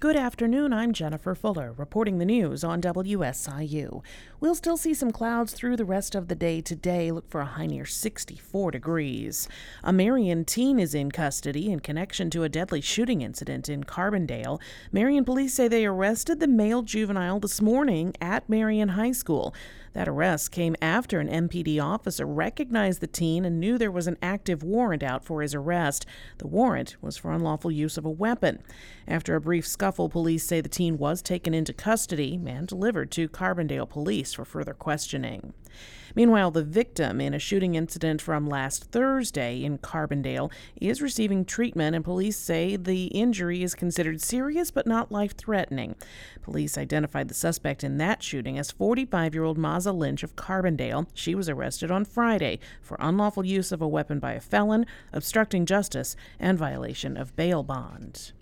Good afternoon, I'm Jennifer Fuller, reporting the news on WSIU. We'll still see some clouds through the rest of the day today. Look for a high near 64 degrees. A Marion teen is in custody in connection to a deadly shooting incident in Carbondale. Marion police say they arrested the male juvenile this morning at Marion High School. That arrest came after an MPD officer recognized the teen and knew there was an active warrant out for his arrest. The warrant was for unlawful use of a weapon. After a brief scuffle, police say the teen was taken into custody and delivered to Carbondale police for further questioning. Meanwhile, the victim in a shooting incident from last Thursday in Carbondale is receiving treatment, and police say the injury is considered serious but not life threatening. Police identified the suspect in that shooting as 45 year old Maza Lynch of Carbondale. She was arrested on Friday for unlawful use of a weapon by a felon, obstructing justice, and violation of bail bond.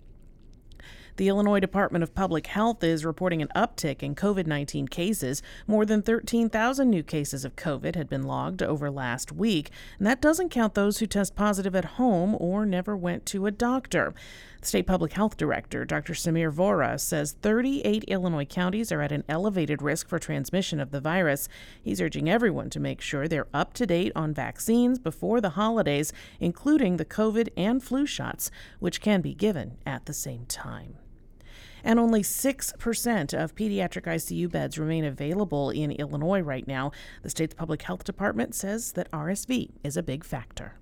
The Illinois Department of Public Health is reporting an uptick in COVID 19 cases. More than 13,000 new cases of COVID had been logged over last week, and that doesn't count those who test positive at home or never went to a doctor. State public health director, Dr. Sameer Vohra, says 38 Illinois counties are at an elevated risk for transmission of the virus. He's urging everyone to make sure they're up to date on vaccines before the holidays, including the COVID and flu shots, which can be given at the same time and only 6% of pediatric ICU beds remain available in Illinois right now. The state's public health department says that RSV is a big factor.